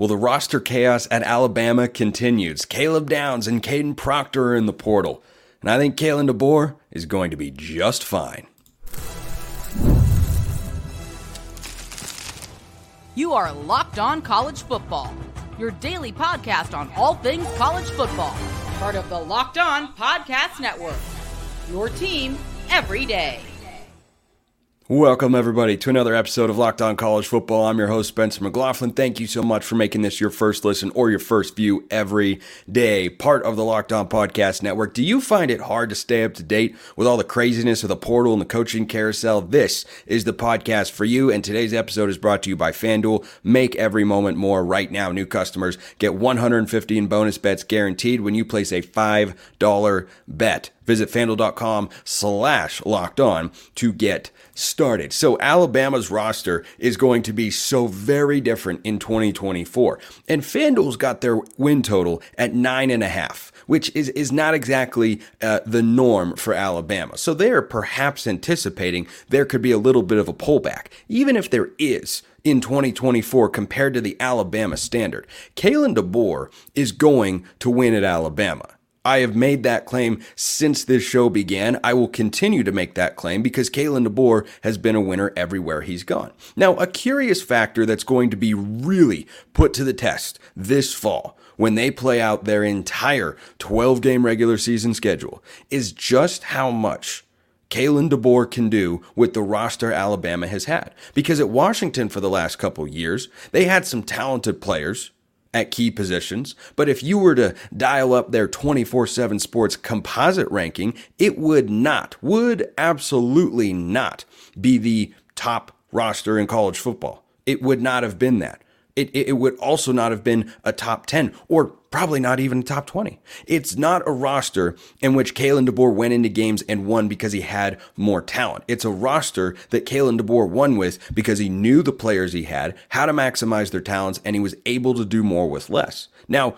Well, the roster chaos at Alabama continues. Caleb Downs and Kadyn Proctor are in the portal. And I think Kalen DeBoer is going to be just fine. You are Locked On College Football, your daily podcast on all things college football. Part of the Locked On Podcast Network. Your team every day. Welcome, everybody, to another episode of Locked On College Football. I'm your host, Spencer McLaughlin. Thank you so much for making this your first listen or your first view every day, part of the Locked On Podcast Network. Do you find it hard to stay up to date with all the craziness of the portal and the coaching carousel? This is the podcast for you, and today's episode is brought to you by FanDuel. Make every moment more right now. New customers get 150 in bonus bets guaranteed when you place a $5 bet. Visit fanduel.com slash locked on to get started. So Alabama's roster is going to be so very different in 2024. And FanDuel's got their win total at nine and a half, which is, is not exactly uh, the norm for Alabama. So they are perhaps anticipating there could be a little bit of a pullback. Even if there is, in 2024 compared to the Alabama standard. Kalen DeBoer is going to win at Alabama. I have made that claim since this show began. I will continue to make that claim because Kalen DeBoer has been a winner everywhere he's gone. Now, a curious factor that's going to be really put to the test this fall when they play out their entire 12 game regular season schedule is just how much Kalen DeBoer can do with the roster Alabama has had. Because at Washington for the last couple years, they had some talented players at key positions. But if you were to dial up their 24 7 sports composite ranking, it would not, would absolutely not be the top roster in college football. It would not have been that it, it would also not have been a top 10 or probably not even top 20. It's not a roster in which Kalen DeBoer went into games and won because he had more talent. It's a roster that Kalen DeBoer won with because he knew the players he had, how to maximize their talents, and he was able to do more with less. Now,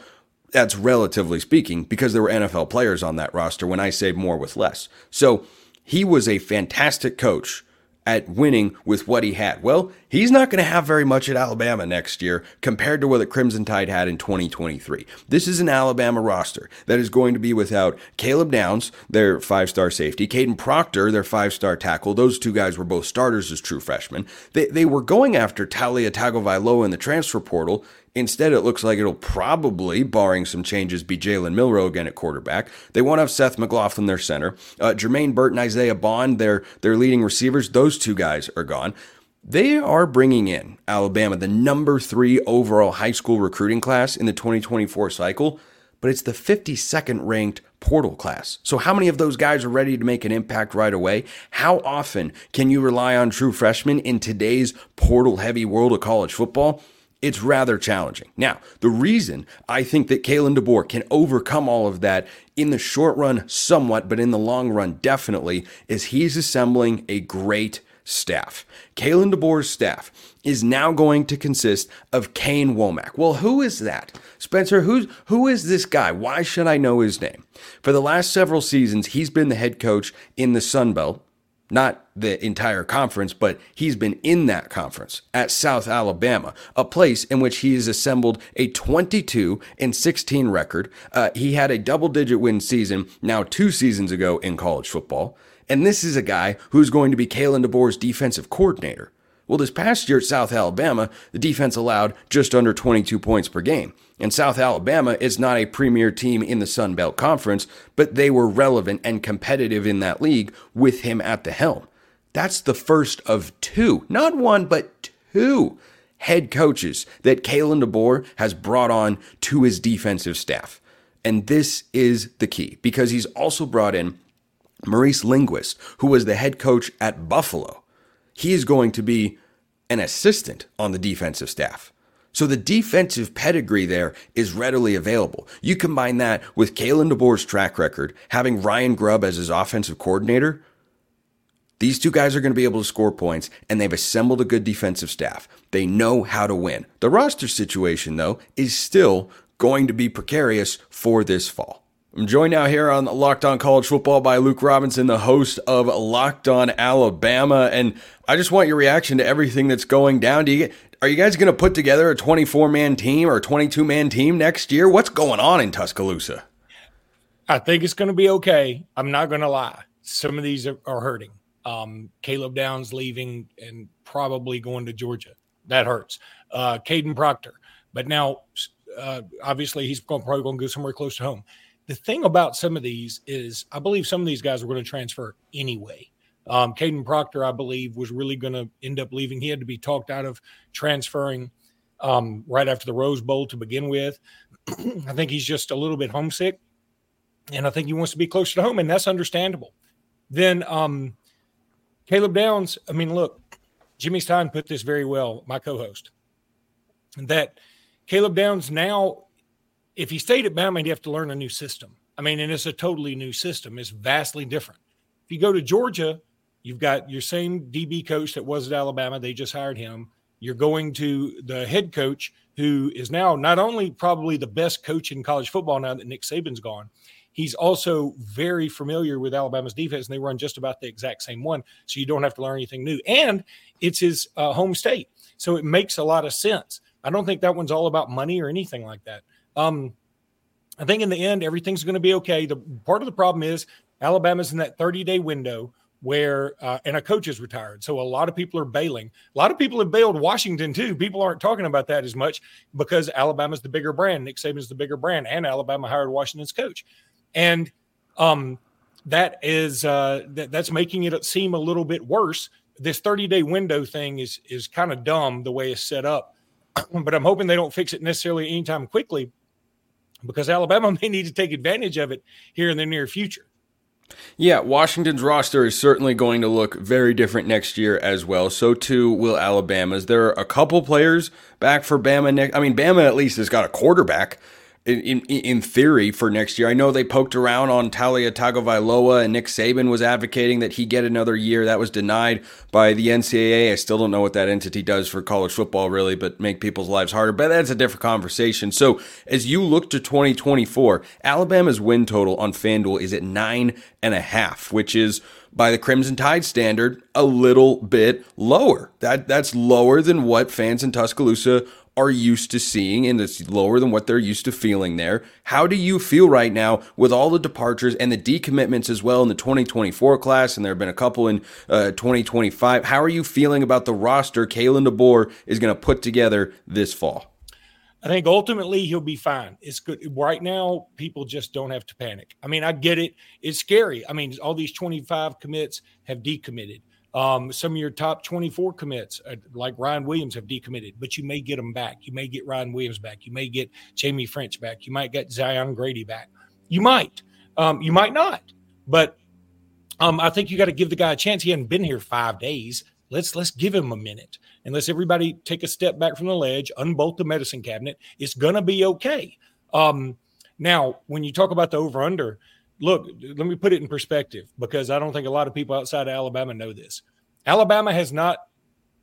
that's relatively speaking because there were NFL players on that roster when I say more with less. So he was a fantastic coach at winning with what he had. Well, he's not going to have very much at Alabama next year compared to what the Crimson Tide had in 2023. This is an Alabama roster that is going to be without Caleb Downs, their five star safety, Kadyn Proctor, their five star tackle. Those two guys were both starters as true freshmen. They, they were going after Taulia Tagovailoa in the transfer portal. Instead, it looks like it'll probably, barring some changes, be Jalen Milroe again at quarterback. They won't have Seth McLaughlin, their center. Uh, Jermaine Burton, Isaiah Bond, their, their leading receivers. Those two guys are gone. They are bringing in Alabama, the number three overall high school recruiting class in the 2024 cycle, but it's the 52nd ranked portal class. So, how many of those guys are ready to make an impact right away? How often can you rely on true freshmen in today's portal heavy world of college football? It's rather challenging. Now, the reason I think that Kalen DeBoer can overcome all of that in the short run, somewhat, but in the long run, definitely, is he's assembling a great staff. Kalen DeBoer's staff is now going to consist of Kane Wommack. Well, who is that? Spencer, who's who is this guy? Why should I know his name? For the last several seasons, he's been the head coach in the Sun Belt not the entire conference, but he's been in that conference at South Alabama, a place in which he has assembled a 22 and 16 record. Uh, he had a double digit win season now two seasons ago in college football. And this is a guy who's going to be Kalen DeBoer's defensive coordinator. Well, this past year at South Alabama, the defense allowed just under 22 points per game. And South Alabama is not a premier team in the Sun Belt Conference, but they were relevant and competitive in that league with him at the helm. That's the first of two, not one, but two head coaches that Kalen DeBoer has brought on to his defensive staff. And this is the key because he's also brought in Maurice Linguist, who was the head coach at Buffalo. He is going to be an assistant on the defensive staff. So the defensive pedigree there is readily available. You combine that with Kalen DeBoer's track record, having Ryan Grubb as his offensive coordinator. These two guys are going to be able to score points, and they've assembled a good defensive staff. They know how to win. The roster situation, though, is still going to be precarious for this fall. I'm joined now here on Locked On College Football by Luke Robinson, the host of Locked On Alabama, and I just want your reaction to everything that's going down. Do you Are you guys going to put together a 24 man team or a 22 man team next year? What's going on in Tuscaloosa? I think it's going to be okay. I'm not going to lie. Some of these are, are hurting. Um, Caleb Downs leaving and probably going to Georgia. That hurts. Uh, Kadyn Proctor. But now, uh, obviously, he's probably going to go somewhere close to home. The thing about some of these is, I believe some of these guys are going to transfer anyway. Um, Kadyn Proctor, I believe, was really going to end up leaving. He had to be talked out of transferring um, right after the Rose Bowl to begin with. I think he's just a little bit homesick, and I think he wants to be closer to home, and that's understandable. Then um, Caleb Downs, I mean, look, Jimmy Stein put this very well, my co-host, that Caleb Downs now, if he stayed at Bama, he'd have to learn a new system. I mean, and it's a totally new system. It's vastly different. If you go to Georgia, You've got your same DB coach that was at Alabama. They just hired him. You're going to the head coach, who is now not only probably the best coach in college football now that Nick Saban's gone, he's also very familiar with Alabama's defense, and they run just about the exact same one. So you don't have to learn anything new. And it's his uh, home state. So it makes a lot of sense. I don't think that one's all about money or anything like that. Um, I think in the end, everything's going to be okay. The part of the problem is Alabama's in that 30 day window where uh, and a coach is retired. So a lot of people are bailing. A lot of people have bailed Washington too. People aren't talking about that as much because Alabama's the bigger brand. Nick Saban's the bigger brand, and Alabama hired Washington's coach, and um, that is uh, that, that's making it seem a little bit worse. This 30 day window thing is is kind of dumb the way it's set up, but I'm hoping they don't fix it necessarily anytime quickly because Alabama may need to take advantage of it here in the near future. Yeah, Washington's roster is certainly going to look very different next year as well. So too will Alabama's. There are a couple players back for Bama next. I mean, Bama at least has got a quarterback in, in, theory for next year. I know they poked around on Taulia Tagovailoa and Nick Saban was advocating that he get another year. That was denied by the NCAA. I still don't know what that entity does for college football really, but make people's lives harder. But that's a different conversation. So as you look to 2024, Alabama's win total on FanDuel is at nine and a half, which is by the Crimson Tide standard, a little bit lower. That that's lower than what fans in Tuscaloosa are used to seeing and it's lower than what they're used to feeling there. How do you feel right now with all the departures and the decommitments as well in the 2024 class? And there have been a couple in uh, 2025. How are you feeling about the roster Kalen DeBoer is going to put together this fall? I think ultimately he'll be fine. It's good. Right now, people just don't have to panic. I mean, I get it. It's scary. I mean, all these 25 commits have decommitted. Um, some of your top 24 commits, uh, like Ryan Williams, have decommitted, but you may get them back. You may get Ryan Williams back. You may get Jamie French back. You might get Zion Grady back. You might. Um, you might not. But um, I think you got to give the guy a chance. He hadn't been here five days. Let's let's give him a minute and let's everybody take a step back from the ledge, unbolt the medicine cabinet. It's gonna be okay. Um, now, when you talk about the over under, look, let me put it in perspective because I don't think a lot of people outside of Alabama know this. Alabama has not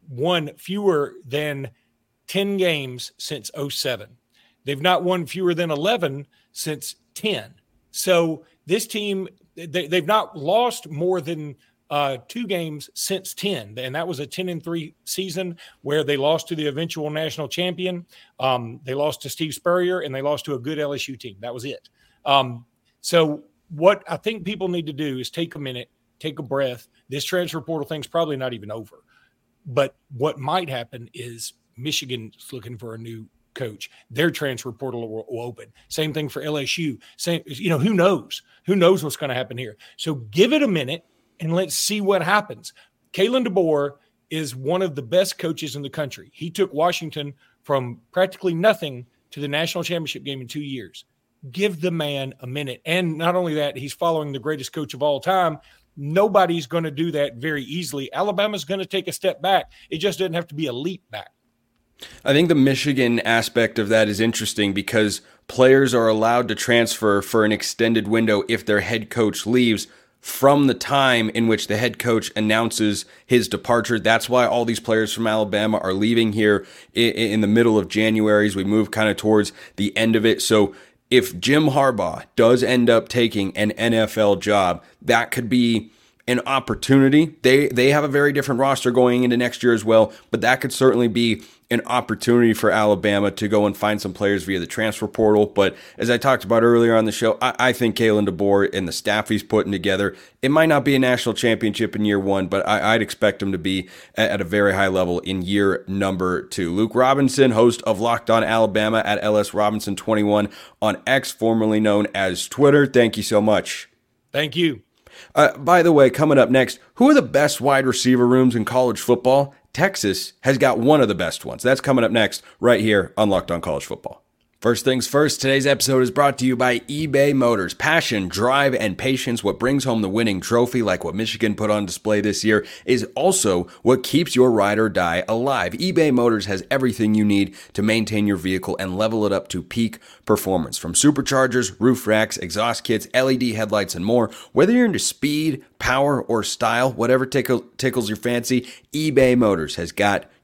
won fewer than 10 games since 07. They've not won fewer than 11 since 10. So this team, they, have not lost more than uh, two games since 10. And that was a 10 and 3 season where they lost to the eventual national champion. Um, they lost to Steve Spurrier and they lost to a good LSU team. That was it. Um, so what I think people need to do is take a minute, take a breath. This transfer portal thing's probably not even over. But what might happen is Michigan's looking for a new coach. Their transfer portal will, will open. Same thing for LSU. Same, you know, who knows? Who knows what's going to happen here? So give it a minute and let's see what happens. Kalen DeBoer is one of the best coaches in the country. He took Washington from practically nothing to the national championship game in two years give the man a minute. And not only that, he's following the greatest coach of all time. Nobody's going to do that very easily. Alabama's going to take a step back. It just doesn't have to be a leap back. I think the Michigan aspect of that is interesting because players are allowed to transfer for an extended window if their head coach leaves from the time in which the head coach announces his departure. That's why all these players from Alabama are leaving here in the middle of January as we move kind of towards the end of it. So if Jim Harbaugh does end up taking an NFL job, that could be an opportunity. They they have a very different roster going into next year as well, but that could certainly be an opportunity for Alabama to go and find some players via the transfer portal. But as I talked about earlier on the show, I, I think Kalen DeBoer and the staff he's putting together, it might not be a national championship in year one, but I, would expect him to be at, at, a very high level in year number two. Luke Robinson, host of Locked On Alabama at LS Robinson 21 on X, formerly known as Twitter. Thank you so much. Thank you. Uh, by the way, coming up next, who are the best wide receiver rooms in college football? Texas has got one of the best ones. That's coming up next, right here on Locked On College Football. First things first, today's episode is brought to you by eBay Motors. Passion, drive, and patience, what brings home the winning trophy, like what Michigan put on display this year, is also what keeps your ride or die alive. eBay Motors has everything you need to maintain your vehicle and level it up to peak performance. From superchargers, roof racks, exhaust kits, LED headlights, and more. Whether you're into speed, power, or style, whatever tickle, tickles your fancy, eBay Motors has got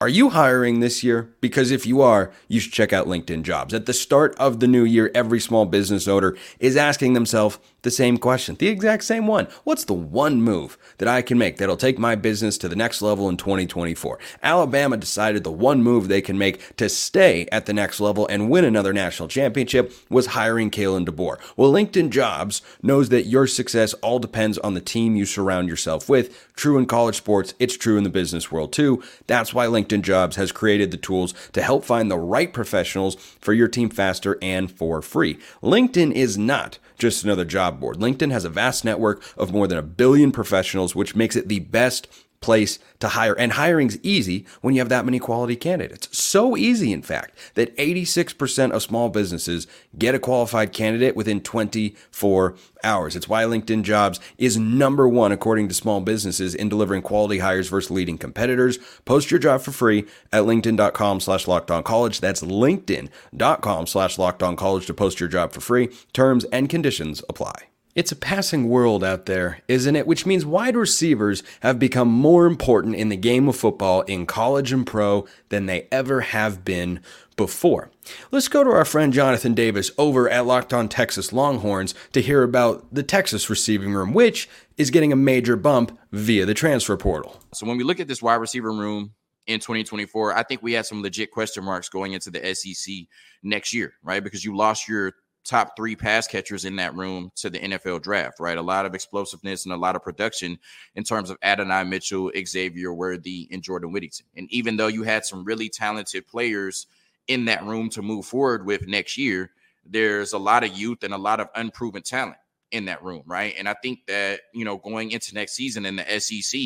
Are you hiring this year? Because if you are, you should check out LinkedIn Jobs. At the start of the new year, every small business owner is asking themselves the same question, the exact same one. What's the one move that I can make that'll take my business to the next level in 2024? Alabama decided the one move they can make to stay at the next level and win another national championship was hiring Kalen DeBoer. Well, LinkedIn Jobs knows that your success all depends on the team you surround yourself with. True in college sports, it's true in the business world too. That's why LinkedIn Jobs has created the tools to help find the right professionals for your team faster and for free. LinkedIn is not just another job board. LinkedIn has a vast network of more than a billion professionals, which makes it the best place to hire. And hiring's easy when you have that many quality candidates. So easy, in fact, that 86% of small businesses get a qualified candidate within 24 hours. It's why LinkedIn Jobs is number one, according to small businesses, in delivering quality hires versus leading competitors. Post your job for free at linkedin.com slash college. That's linkedin.com slash college to post your job for free. Terms and conditions apply. It's a passing world out there, isn't it? Which means wide receivers have become more important in the game of football in college and pro than they ever have been before. Let's go to our friend Jonathan Davis over at Locked On Texas Longhorns to hear about the Texas receiving room, which is getting a major bump via the transfer portal. So when we look at this wide receiver room in 2024, I think we had some legit question marks going into the SEC next year, right? Because you lost your top three pass catchers in that room to the NFL draft, right? A lot of explosiveness and a lot of production in terms of Adonai Mitchell, Xavier Worthy, and Jordan Whittington. And even though you had some really talented players in that room to move forward with next year, there's a lot of youth and a lot of unproven talent in that room, right? And I think that, you know, going into next season in the SEC,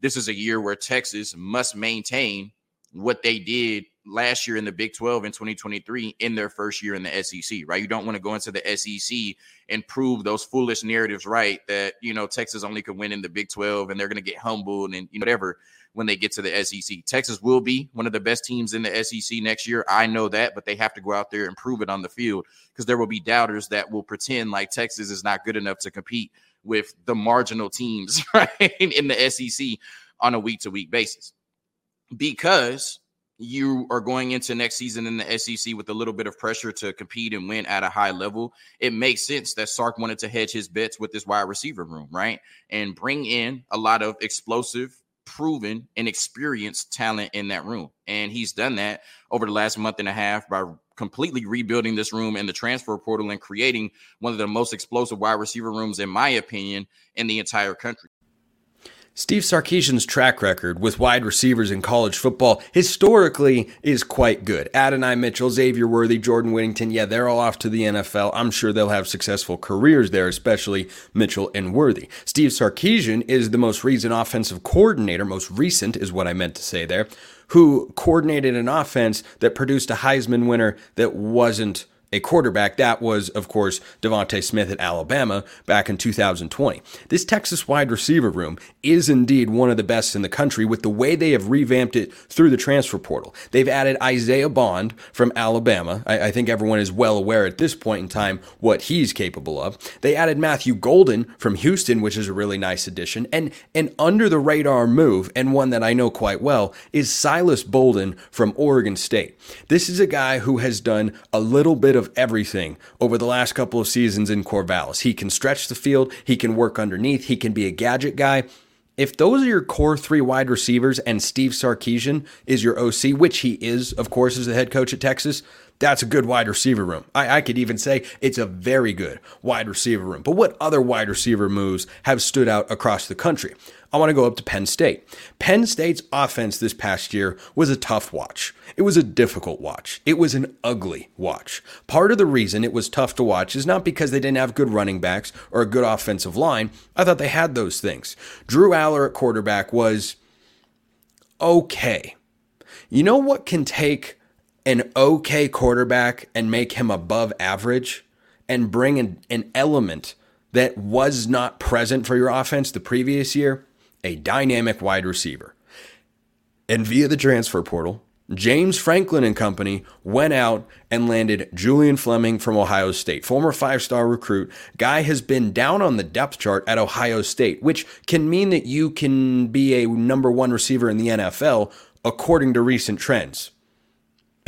this is a year where Texas must maintain what they did last year in the Big 12 in 2023 in their first year in the SEC, right? You don't want to go into the SEC and prove those foolish narratives right that, you know, Texas only could win in the Big 12 and they're going to get humbled and you know, whatever when they get to the SEC. Texas will be one of the best teams in the SEC next year. I know that, but they have to go out there and prove it on the field because there will be doubters that will pretend like Texas is not good enough to compete with the marginal teams right in the SEC on a week to week basis. Because you are going into next season in the SEC with a little bit of pressure to compete and win at a high level, it makes sense that Sark wanted to hedge his bets with this wide receiver room, right? And bring in a lot of explosive, proven, and experienced talent in that room. And he's done that over the last month and a half by completely rebuilding this room in the transfer portal and creating one of the most explosive wide receiver rooms, in my opinion, in the entire country. Steve Sarkisian's track record with wide receivers in college football historically is quite good. Adonai Mitchell, Xavier Worthy, Jordan Whittington, yeah, they're all off to the NFL. I'm sure they'll have successful careers there, especially Mitchell and Worthy. Steve Sarkisian is the most recent offensive coordinator, most recent is what I meant to say there, who coordinated an offense that produced a Heisman winner that wasn't a quarterback. That was, of course, DeVonta Smith at Alabama back in 2020. This Texas wide receiver room is indeed one of the best in the country with the way they have revamped it through the transfer portal. They've added Isaiah Bond from Alabama. I, I think everyone is well aware at this point in time what he's capable of. They added Matthew Golden from Houston, which is a really nice addition. And an under the radar move, and one that I know quite well, is Silas Bolden from Oregon State. This is a guy who has done a little bit of everything over the last couple of seasons in Corvallis. He can stretch the field, he can work underneath, he can be a gadget guy. If those are your core three wide receivers and Steve Sarkisian is your OC, which he is, of course, as the head coach at Texas, that's a good wide receiver room. I, I, could even say it's a very good wide receiver room. But what other wide receiver moves have stood out across the country? I want to go up to Penn State. Penn State's offense this past year was a tough watch. It was a difficult watch. It was an ugly watch. Part of the reason it was tough to watch is not because they didn't have good running backs or a good offensive line. I thought they had those things. Drew Allar at quarterback was okay. You know what can take an okay quarterback and make him above average and bring an, an element that was not present for your offense the previous year? a dynamic wide receiver. And via the transfer portal, James Franklin and company went out and landed Julian Fleming from Ohio State, former five star recruit. Guy has been down on the depth chart at Ohio State, which can mean that you can be a number one receiver in the NFL according to recent trends.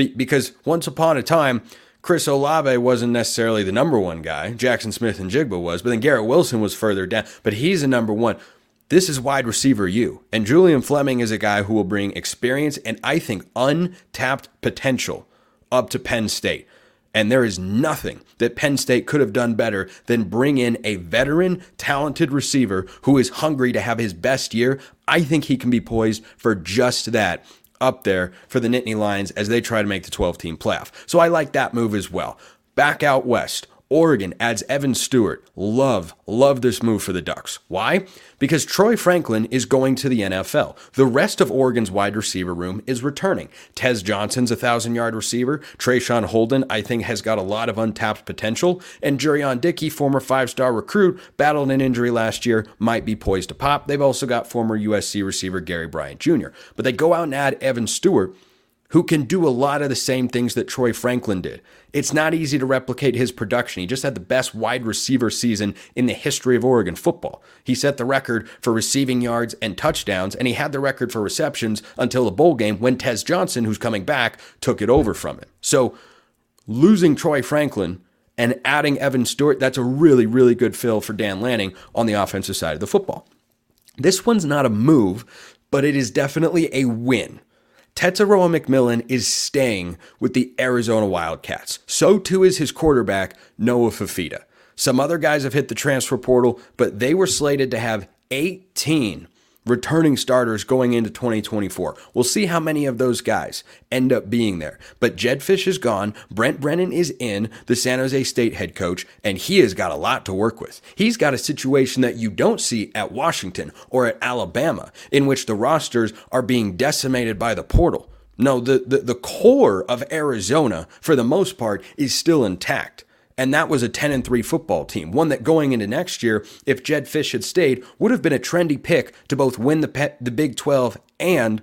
Be- because once upon a time, Chris Olave wasn't necessarily the number one guy. Jackson Smith-Njigba was, but then Garrett Wilson was further down. But he's the number one. This is wide receiver you. And Julian Fleming is a guy who will bring experience and I think untapped potential up to Penn State. And there is nothing that Penn State could have done better than bring in a veteran, talented receiver who is hungry to have his best year. I think he can be poised for just that up there for the Nittany Lions as they try to make the 12 team playoff. So I like that move as well. Back out west, Oregon adds Evan Stewart. Love, love this move for the Ducks. Why? Because Troy Franklin is going to the NFL. The rest of Oregon's wide receiver room is returning. Tez Johnson's a thousand yard receiver. Traeshon Holden, I think, has got a lot of untapped potential. And Jurrion Dickey, former five star recruit, battled an injury last year, might be poised to pop. They've also got former USC receiver Gary Bryant Jr. But they go out and add Evan Stewart who can do a lot of the same things that Troy Franklin did. It's not easy to replicate his production. He just had the best wide receiver season in the history of Oregon football. He set the record for receiving yards and touchdowns, and he had the record for receptions until the bowl game when Tez Johnson, who's coming back, took it over from him. So losing Troy Franklin and adding Evan Stewart, that's a really, really good fill for Dan Lanning on the offensive side of the football. This one's not a move, but it is definitely a win Tetairoa McMillan is staying with the Arizona Wildcats. So too is his quarterback, Noah Fifita. Some other guys have hit the transfer portal, but they were slated to have 18 returning starters going into 2024. We'll see how many of those guys end up being there. But Jedd Fisch is gone. Brent Brennan is in, the San Jose State head coach, and he has got a lot to work with. He's got a situation that you don't see at Washington or at Alabama, in which the rosters are being decimated by the portal. No, the, the, the core of Arizona, for the most part, is still intact. And that was a 10 and 3 football team. One that going into next year, if Jedd Fisch had stayed, would have been a trendy pick to both win the, pe- the Big 12 and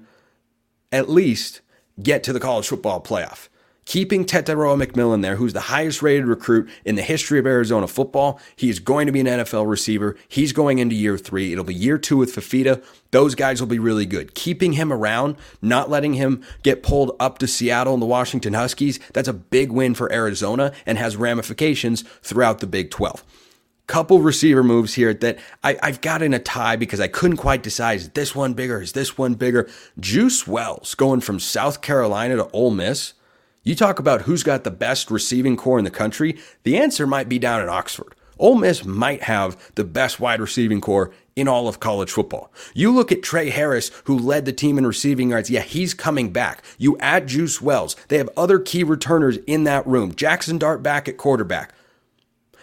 at least get to the college football playoff keeping Tetairoa McMillan there, who's the highest rated recruit in the history of Arizona football. He is going to be an NFL receiver. He's going into year three. It'll be year two with Fifita. Those guys will be really good. Keeping him around, not letting him get pulled up to Seattle and the Washington Huskies, that's a big win for Arizona and has ramifications throughout the Big 12 couple receiver moves here that I, have got in a tie because I couldn't quite decide is this one bigger? Is this one bigger? Juice Wells going from South Carolina to Ole Miss. You talk about who's got the best receiving core in the country, the answer might be down at Oxford. Ole Miss might have the best wide receiving core in all of college football. You look at Tre Harris, who led the team in receiving yards. Yeah, he's coming back. You add Juice Wells. They have other key returners in that room. Jackson Dart back at quarterback.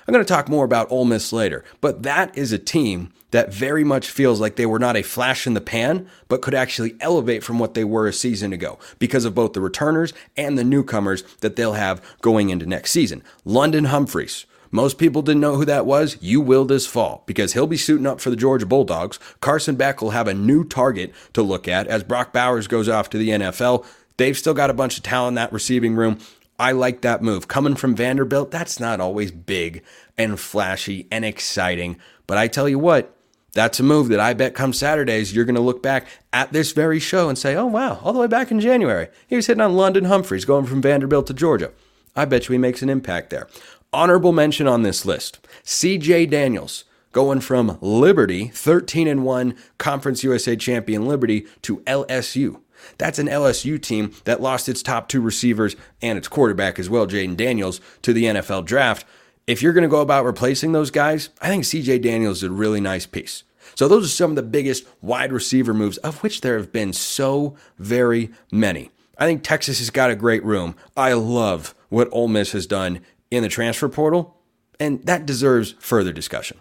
I'm going to talk more about Ole Miss later, but that is a team that very much feels like they were not a flash in the pan, but could actually elevate from what they were a season ago because of both the returners and the newcomers that they'll have going into next season. London Humphreys. Most people didn't know who that was. You will this fall because he'll be suiting up for the Georgia Bulldogs. Carson Beck will have a new target to look at as Brock Bowers goes off to the NFL. They've still got a bunch of talent in that receiving room. I like that move. Coming from Vanderbilt, that's not always big and flashy and exciting. But I tell you what, that's a move that I bet come Saturdays, you're going to look back at this very show and say, oh, wow, all the way back in January, he was hitting on London Humphreys going from Vanderbilt to Georgia. I bet you he makes an impact there. Honorable mention on this list CJ Daniels going from Liberty, 13 and 1 Conference USA champion Liberty, to LSU. That's an LSU team that lost its top two receivers and its quarterback as well, Jayden Daniels, to the NFL draft if you're going to go about replacing those guys, I think CJ Daniels is a really nice piece. So those are some of the biggest wide receiver moves, of which there have been so very many. I think Texas has got a great room. I love what Ole Miss has done in the transfer portal, and that deserves further discussion.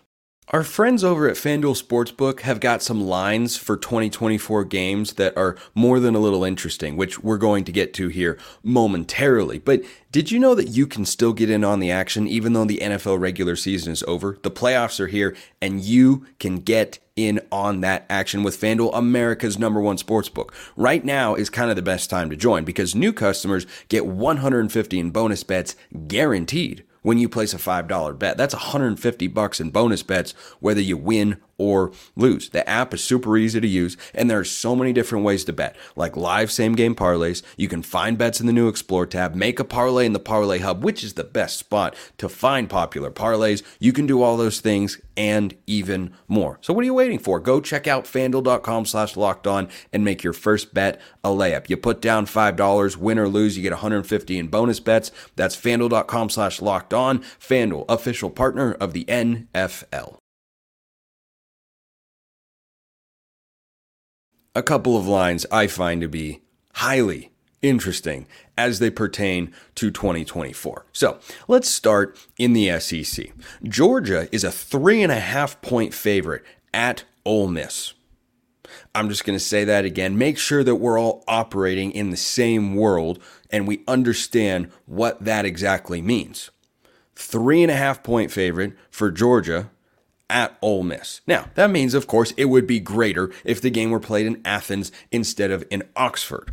Our friends over at FanDuel Sportsbook have got some lines for 2024 games that are more than a little interesting, which we're going to get to here momentarily. But did you know that you can still get in on the action even though the NFL regular season is over? The playoffs are here, and you can get in on that action with FanDuel, America's number one sportsbook. Right now is kind of the best time to join because new customers get 150 in bonus bets guaranteed when you place a $5 bet. That's 150 bucks in bonus bets whether you win or lose. The app is super easy to use and there are so many different ways to bet, like live same game parlays. You can find bets in the new Explore tab, make a parlay in the Parlay Hub, which is the best spot to find popular parlays. You can do all those things and even more. So what are you waiting for? Go check out fanduel.com slash locked on and make your first bet a layup. You put down $5, win or lose, you get 150 in bonus bets. That's fanduel.com slash locked on. Fanduel, official partner of the NFL. A couple of lines I find to be highly interesting as they pertain to 2024. So let's start in the SEC. Georgia is a three and a half point favorite at Ole Miss. I'm just going to say that again. Make sure that we're all operating in the same world and we understand what that exactly means. Three and a half point favorite for Georgia at Ole Miss. Now, that means, of course, it would be greater if the game were played in Athens instead of in Oxford.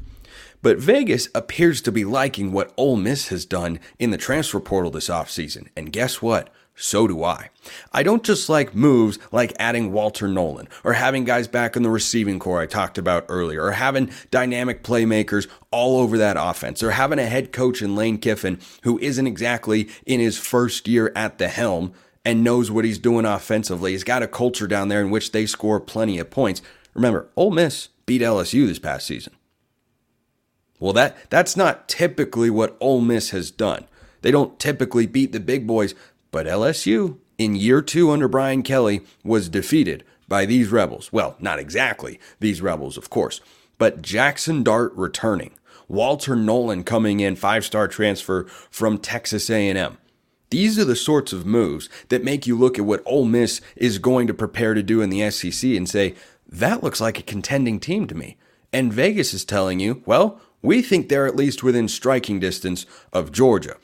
But Vegas appears to be liking what Ole Miss has done in the transfer portal this offseason. And guess what? So do I. I don't just like moves like adding Walter Nolen or having guys back in the receiving core I talked about earlier or having dynamic playmakers all over that offense or having a head coach in Lane Kiffin who isn't exactly in his first year at the helm and knows what he's doing offensively. He's got a culture down there in which they score plenty of points. Remember, Ole Miss beat LSU this past season. Well, that that's not typically what Ole Miss has done. They don't typically beat the big boys, but LSU in year 2 under Brian Kelly was defeated by these Rebels. Well, not exactly these Rebels, of course, but Jackson Dart returning. Walter Nolen coming in, five-star transfer from Texas A&M. These are the sorts of moves that make you look at what Ole Miss is going to prepare to do in the SEC and say, that looks like a contending team to me. And Vegas is telling you, well, we think they're at least within striking distance of Georgia.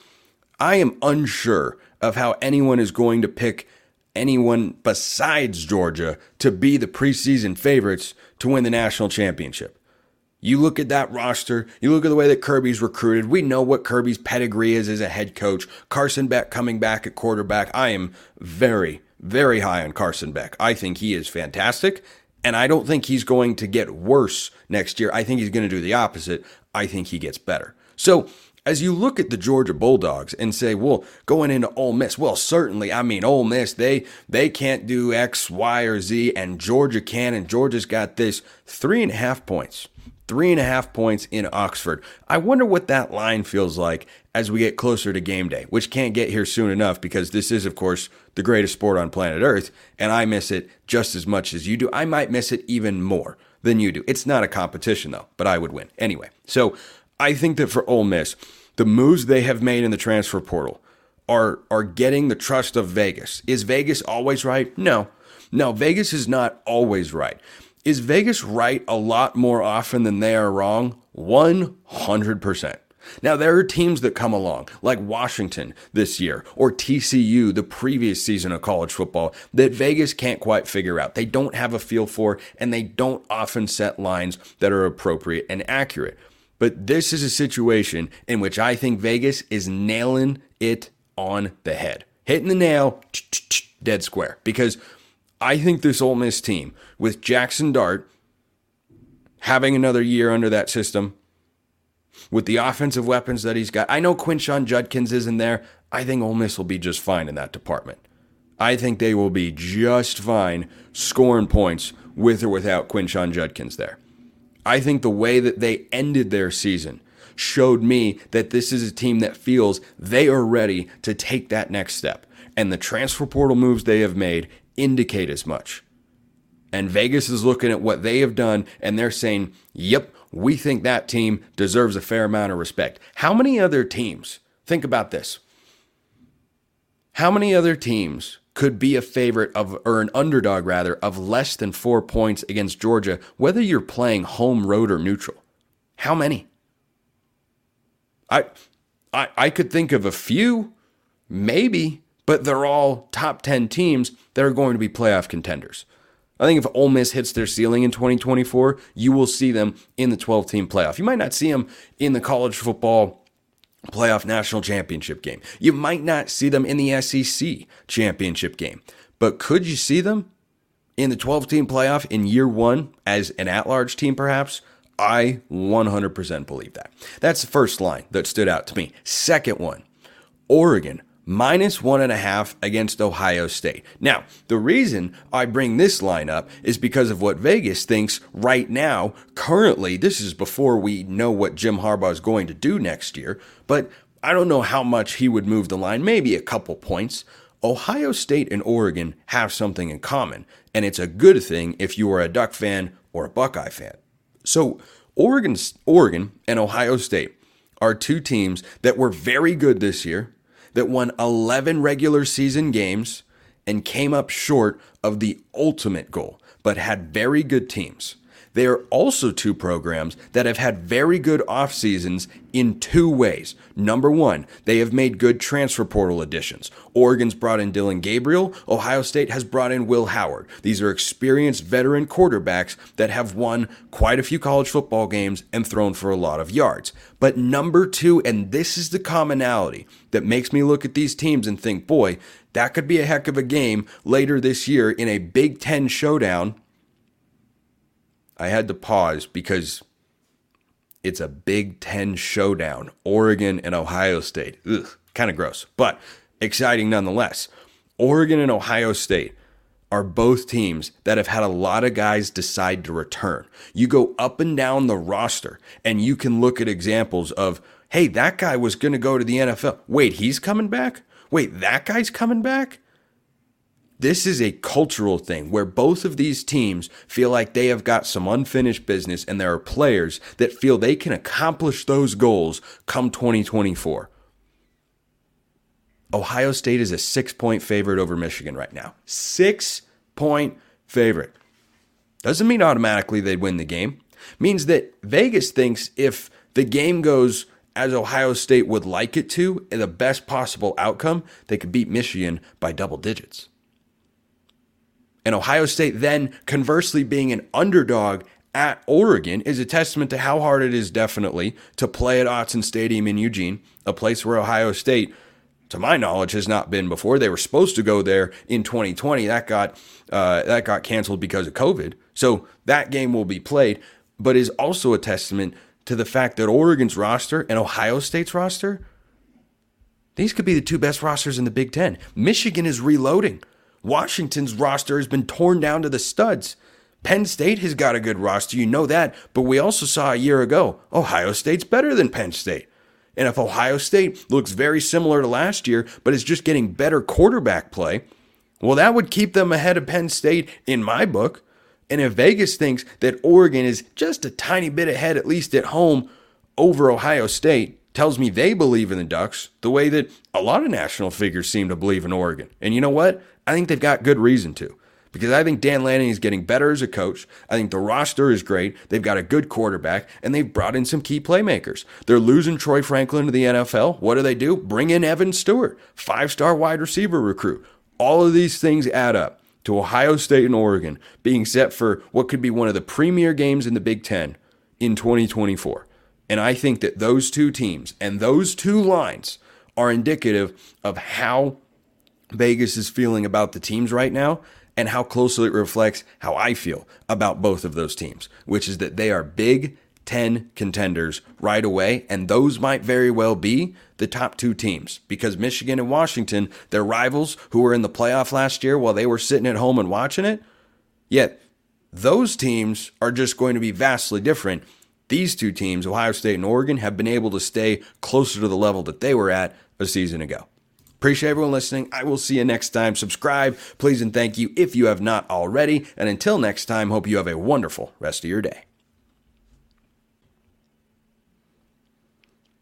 I am unsure of how anyone is going to pick anyone besides Georgia to be the preseason favorites to win the national championship. You look at that roster, you look at the way that Kirby's recruited. We know what Kirby's pedigree is as a head coach. Carson Beck coming back at quarterback. I am very, very high on Carson Beck. I think he is fantastic, and I don't think he's going to get worse next year. I think he's going to do the opposite. I think he gets better. So, as you look at the Georgia Bulldogs and say, well, going into Ole Miss, well, certainly, I mean, Ole Miss, they they can't do X, Y, or Z, and Georgia can, and Georgia's got this three and a half points three and a half points in Oxford. I wonder what that line feels like as we get closer to game day, which can't get here soon enough because this is, of course, the greatest sport on planet Earth, and I miss it just as much as you do. I might miss it even more than you do. It's not a competition, though, but I would win. Anyway, so I think that for Ole Miss, the moves they have made in the transfer portal are, are getting the trust of Vegas. Is Vegas always right? No. No, Vegas is not always right. Is Vegas right a lot more often than they are wrong? 100%. Now, there are teams that come along, like Washington this year, or TCU the previous season of college football, that Vegas can't quite figure out. They don't have a feel for, and they don't often set lines that are appropriate and accurate. But this is a situation in which I think Vegas is nailing it on the head, hitting the nail dead square. Because I think this Ole Miss team, with Jackson Dart having another year under that system, with the offensive weapons that he's got. I know Quinshon Judkins isn't there. I think Ole Miss will be just fine in that department. I think they will be just fine scoring points with or without Quinshon Judkins there. I think the way that they ended their season showed me that this is a team that feels they are ready to take that next step. And the transfer portal moves they have made indicate as much. And Vegas is looking at what they have done and they're saying, yep, we think that team deserves a fair amount of respect. How many other teams, think about this, how many other teams could be a favorite of, or an underdog rather, of less than four points against Georgia, whether you're playing home, road, or neutral? How many? I, I, I could think of a few, maybe, but they're all top 10 teams that are going to be playoff contenders. I think if Ole Miss hits their ceiling in 2024, you will see them in the 12 team playoff. You might not see them in the college football playoff national championship game. You might not see them in the SEC championship game. But could you see them in the 12 team playoff in year one as an at large team, perhaps? I 100% believe that. That's the first line that stood out to me. Second one, Oregon minus one and a half against Ohio State. Now, the reason I bring this line up is because of what Vegas thinks right now, currently. This is before we know what Jim Harbaugh is going to do next year, but I don't know how much he would move the line, maybe a couple points. Ohio State and Oregon have something in common, and it's a good thing if you are a Duck fan or a Buckeye fan. So, Oregon's, Oregon and Ohio State are two teams that were very good this year that won 11 regular season games and came up short of the ultimate goal, but had very good teams. They are also two programs that have had very good off seasons in two ways. Number one, they have made good transfer portal additions. Oregon's brought in Dillon Gabriel. Ohio State has brought in Will Howard. These are experienced veteran quarterbacks that have won quite a few college football games and thrown for a lot of yards. But number two, and this is the commonality that makes me look at these teams and think, boy, that could be a heck of a game later this year in a Big Ten showdown I had to pause because it's a Big Ten showdown. Oregon and Ohio State. Ugh, kind of gross, but exciting nonetheless. Oregon and Ohio State are both teams that have had a lot of guys decide to return. You go up and down the roster and you can look at examples of, hey, that guy was going to go to the NFL. Wait, he's coming back? Wait, that guy's coming back? This is a cultural thing where both of these teams feel like they have got some unfinished business and there are players that feel they can accomplish those goals come 2024. Ohio State is a six point favorite over Michigan right now. Six point favorite. Doesn't mean automatically they'd win the game. Means that Vegas thinks if the game goes as Ohio State would like it to, in the best possible outcome, they could beat Michigan by double digits. And Ohio State then, conversely, being an underdog at Oregon is a testament to how hard it is definitely to play at Autzen Stadium in Eugene, a place where Ohio State, to my knowledge, has not been before. They were supposed to go there in 2020. That got uh, that got canceled because of COVID. So that game will be played, but is also a testament to the fact that Oregon's roster and Ohio State's roster, these could be the two best rosters in the Big Ten. Michigan is reloading. Washington's roster has been torn down to the studs. Penn State has got a good roster, you know that, but we also saw a year ago Ohio State's better than Penn State. And if Ohio State looks very similar to last year, but is just getting better quarterback play, well, that would keep them ahead of Penn State in my book. And if Vegas thinks that Oregon is just a tiny bit ahead, at least at home, over Ohio State, tells me they believe in the Ducks the way that a lot of national figures seem to believe in Oregon. And you know what? I think they've got good reason to because I think Dan Lanning is getting better as a coach. I think the roster is great. They've got a good quarterback, and they've brought in some key playmakers. They're losing Troy Franklin to the NFL. What do they do? Bring in Evan Stewart, five star wide receiver recruit. All of these things add up to Ohio State and Oregon being set for what could be one of the premier games in the Big Ten in 2024. And I think that those two teams and those two lines are indicative of how Vegas is feeling about the teams right now and how closely it reflects how I feel about both of those teams, which is that they are big 10 contenders right away. And those might very well be the top two teams because Michigan and Washington, their rivals who were in the playoff last year while they were sitting at home and watching it. Yet those teams are just going to be vastly different. These two teams, Ohio State and Oregon, have been able to stay closer to the level that they were at a season ago. Appreciate everyone listening. I will see you next time. Subscribe, please, and thank you if you have not already. And until next time, hope you have a wonderful rest of your day.